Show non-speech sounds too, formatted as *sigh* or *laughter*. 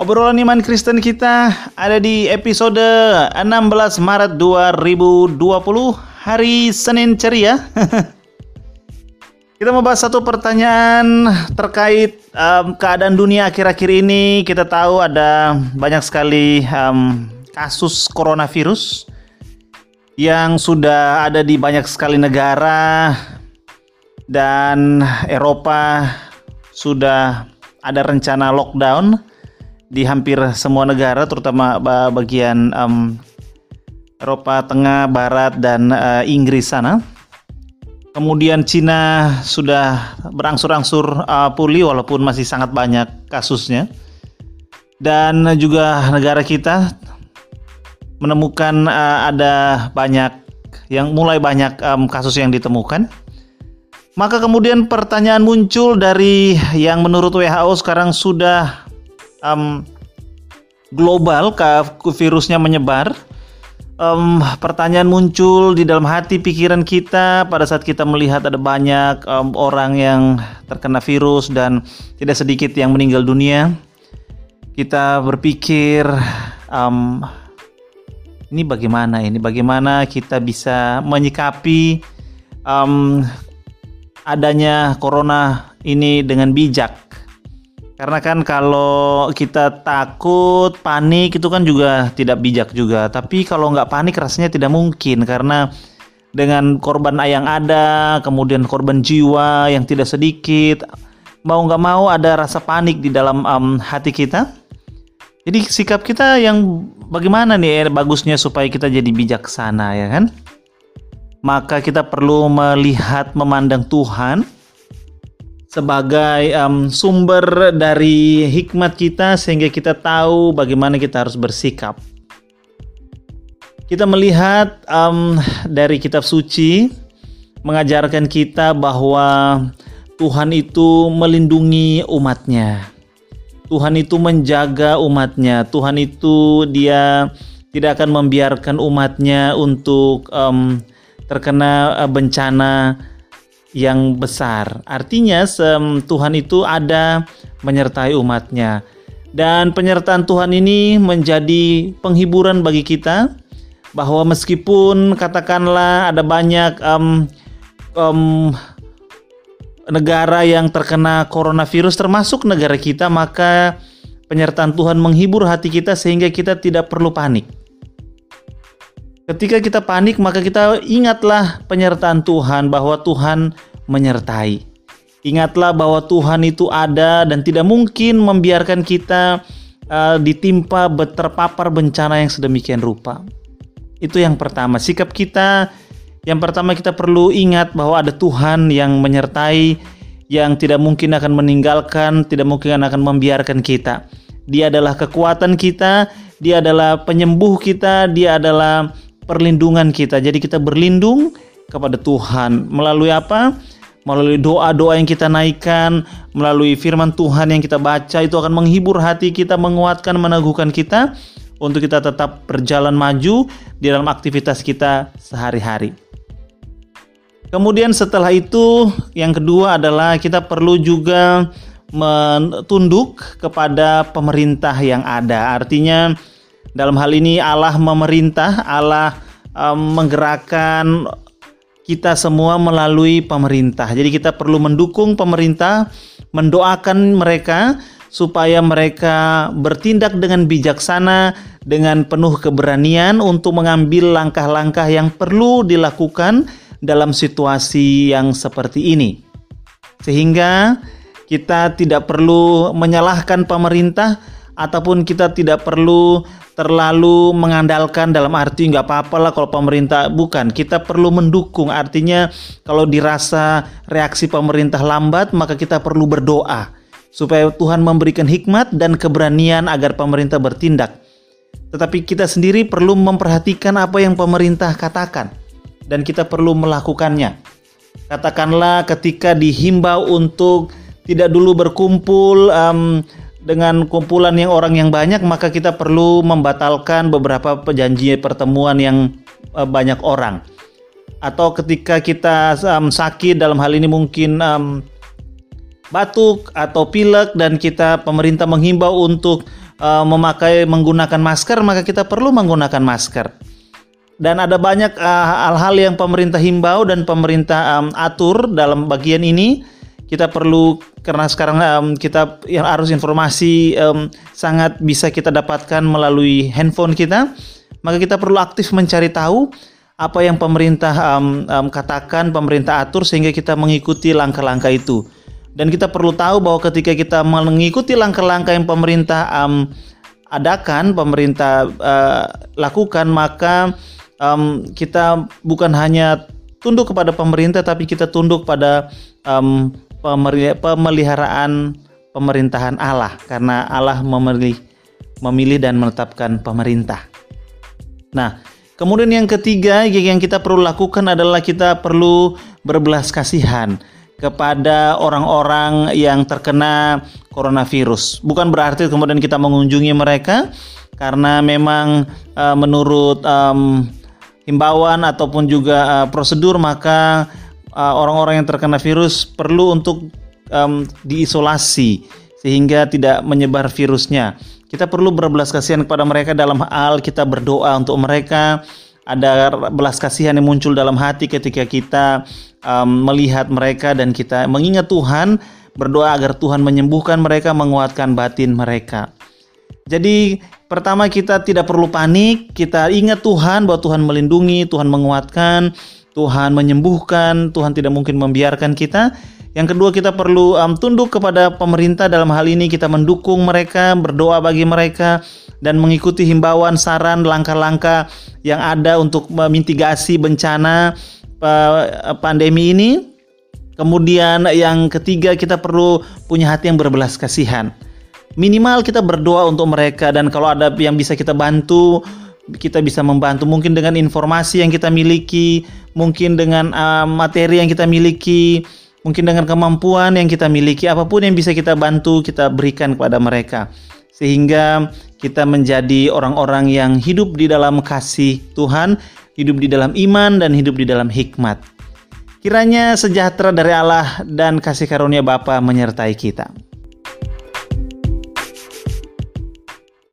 Obrolan iman Kristen kita ada di episode 16 Maret 2020 hari Senin ceria. *laughs* kita membahas satu pertanyaan terkait um, keadaan dunia akhir-akhir ini. Kita tahu ada banyak sekali um, kasus coronavirus yang sudah ada di banyak sekali negara dan Eropa sudah ada rencana lockdown di hampir semua negara, terutama bagian um, Eropa Tengah, Barat, dan uh, Inggris sana. Kemudian Cina sudah berangsur-angsur uh, pulih walaupun masih sangat banyak kasusnya. Dan juga negara kita menemukan uh, ada banyak yang mulai banyak um, kasus yang ditemukan. Maka kemudian pertanyaan muncul dari yang menurut WHO sekarang sudah um, global virusnya menyebar. Um, pertanyaan muncul di dalam hati pikiran kita pada saat kita melihat ada banyak um, orang yang terkena virus dan tidak sedikit yang meninggal dunia. Kita berpikir, um, ini bagaimana ini? Bagaimana kita bisa menyikapi um, adanya corona ini dengan bijak? Karena kan kalau kita takut, panik itu kan juga tidak bijak juga. Tapi kalau nggak panik rasanya tidak mungkin karena dengan korban yang ada, kemudian korban jiwa yang tidak sedikit, mau nggak mau ada rasa panik di dalam um, hati kita. Jadi sikap kita yang bagaimana nih eh, bagusnya supaya kita jadi bijaksana ya kan? Maka kita perlu melihat memandang Tuhan sebagai um, sumber dari hikmat kita sehingga kita tahu bagaimana kita harus bersikap. Kita melihat um, dari kitab suci mengajarkan kita bahwa Tuhan itu melindungi umatnya. Tuhan itu menjaga umatnya. Tuhan itu dia tidak akan membiarkan umatnya untuk um, terkena uh, bencana yang besar. Artinya Tuhan itu ada menyertai umatnya. Dan penyertaan Tuhan ini menjadi penghiburan bagi kita bahwa meskipun katakanlah ada banyak um, um, negara yang terkena coronavirus termasuk negara kita maka penyertaan Tuhan menghibur hati kita sehingga kita tidak perlu panik. Ketika kita panik, maka kita ingatlah penyertaan Tuhan bahwa Tuhan menyertai. Ingatlah bahwa Tuhan itu ada dan tidak mungkin membiarkan kita uh, ditimpa terpapar bencana yang sedemikian rupa. Itu yang pertama. Sikap kita yang pertama kita perlu ingat bahwa ada Tuhan yang menyertai, yang tidak mungkin akan meninggalkan, tidak mungkin akan membiarkan kita. Dia adalah kekuatan kita, dia adalah penyembuh kita, dia adalah perlindungan kita. Jadi kita berlindung kepada Tuhan melalui apa? Melalui doa-doa yang kita naikkan, melalui firman Tuhan yang kita baca itu akan menghibur hati kita, menguatkan, meneguhkan kita untuk kita tetap berjalan maju di dalam aktivitas kita sehari-hari. Kemudian setelah itu yang kedua adalah kita perlu juga mentunduk kepada pemerintah yang ada. Artinya dalam hal ini Allah memerintah, Allah um, menggerakkan kita semua melalui pemerintah. Jadi kita perlu mendukung pemerintah, mendoakan mereka supaya mereka bertindak dengan bijaksana, dengan penuh keberanian untuk mengambil langkah-langkah yang perlu dilakukan dalam situasi yang seperti ini. Sehingga kita tidak perlu menyalahkan pemerintah ataupun kita tidak perlu terlalu mengandalkan dalam arti nggak apa-apa lah kalau pemerintah bukan. Kita perlu mendukung artinya kalau dirasa reaksi pemerintah lambat maka kita perlu berdoa supaya Tuhan memberikan hikmat dan keberanian agar pemerintah bertindak. Tetapi kita sendiri perlu memperhatikan apa yang pemerintah katakan dan kita perlu melakukannya. Katakanlah ketika dihimbau untuk tidak dulu berkumpul um, dengan kumpulan yang orang yang banyak maka kita perlu membatalkan beberapa perjanjian pertemuan yang uh, banyak orang atau ketika kita um, sakit dalam hal ini mungkin um, batuk atau pilek dan kita pemerintah menghimbau untuk uh, memakai menggunakan masker, maka kita perlu menggunakan masker. Dan ada banyak uh, hal-hal uh, yang pemerintah himbau dan pemerintah um, atur dalam bagian ini. Kita perlu karena sekarang um, kita yang harus informasi um, sangat bisa kita dapatkan melalui handphone kita, maka kita perlu aktif mencari tahu apa yang pemerintah um, um, katakan, pemerintah atur sehingga kita mengikuti langkah-langkah itu. Dan kita perlu tahu bahwa ketika kita mengikuti langkah-langkah yang pemerintah um, adakan, pemerintah uh, lakukan, maka um, kita bukan hanya tunduk kepada pemerintah, tapi kita tunduk pada um, pemeliharaan pemerintahan Allah, karena Allah memilih, memilih dan menetapkan pemerintah. Nah, Kemudian yang ketiga yang kita perlu lakukan adalah kita perlu berbelas kasihan kepada orang-orang yang terkena coronavirus. Bukan berarti kemudian kita mengunjungi mereka karena memang uh, menurut um, himbauan ataupun juga uh, prosedur maka orang-orang uh, yang terkena virus perlu untuk um, diisolasi sehingga tidak menyebar virusnya. Kita perlu berbelas kasihan kepada mereka dalam hal kita berdoa untuk mereka. Ada belas kasihan yang muncul dalam hati ketika kita um, melihat mereka dan kita mengingat Tuhan, berdoa agar Tuhan menyembuhkan mereka, menguatkan batin mereka. Jadi pertama kita tidak perlu panik, kita ingat Tuhan bahwa Tuhan melindungi, Tuhan menguatkan, Tuhan menyembuhkan, Tuhan tidak mungkin membiarkan kita. Yang kedua kita perlu um, tunduk kepada pemerintah dalam hal ini kita mendukung mereka, berdoa bagi mereka dan mengikuti himbauan, saran, langkah-langkah yang ada untuk memitigasi bencana uh, pandemi ini. Kemudian yang ketiga kita perlu punya hati yang berbelas kasihan. Minimal kita berdoa untuk mereka dan kalau ada yang bisa kita bantu kita bisa membantu mungkin dengan informasi yang kita miliki, mungkin dengan uh, materi yang kita miliki, mungkin dengan kemampuan yang kita miliki, apa pun yang bisa kita bantu, kita berikan kepada mereka, sehingga kita menjadi orang-orang yang hidup di dalam kasih Tuhan, hidup di dalam iman, dan hidup di dalam hikmat. Kiranya sejahtera dari Allah dan kasih karunia Bapa menyertai kita.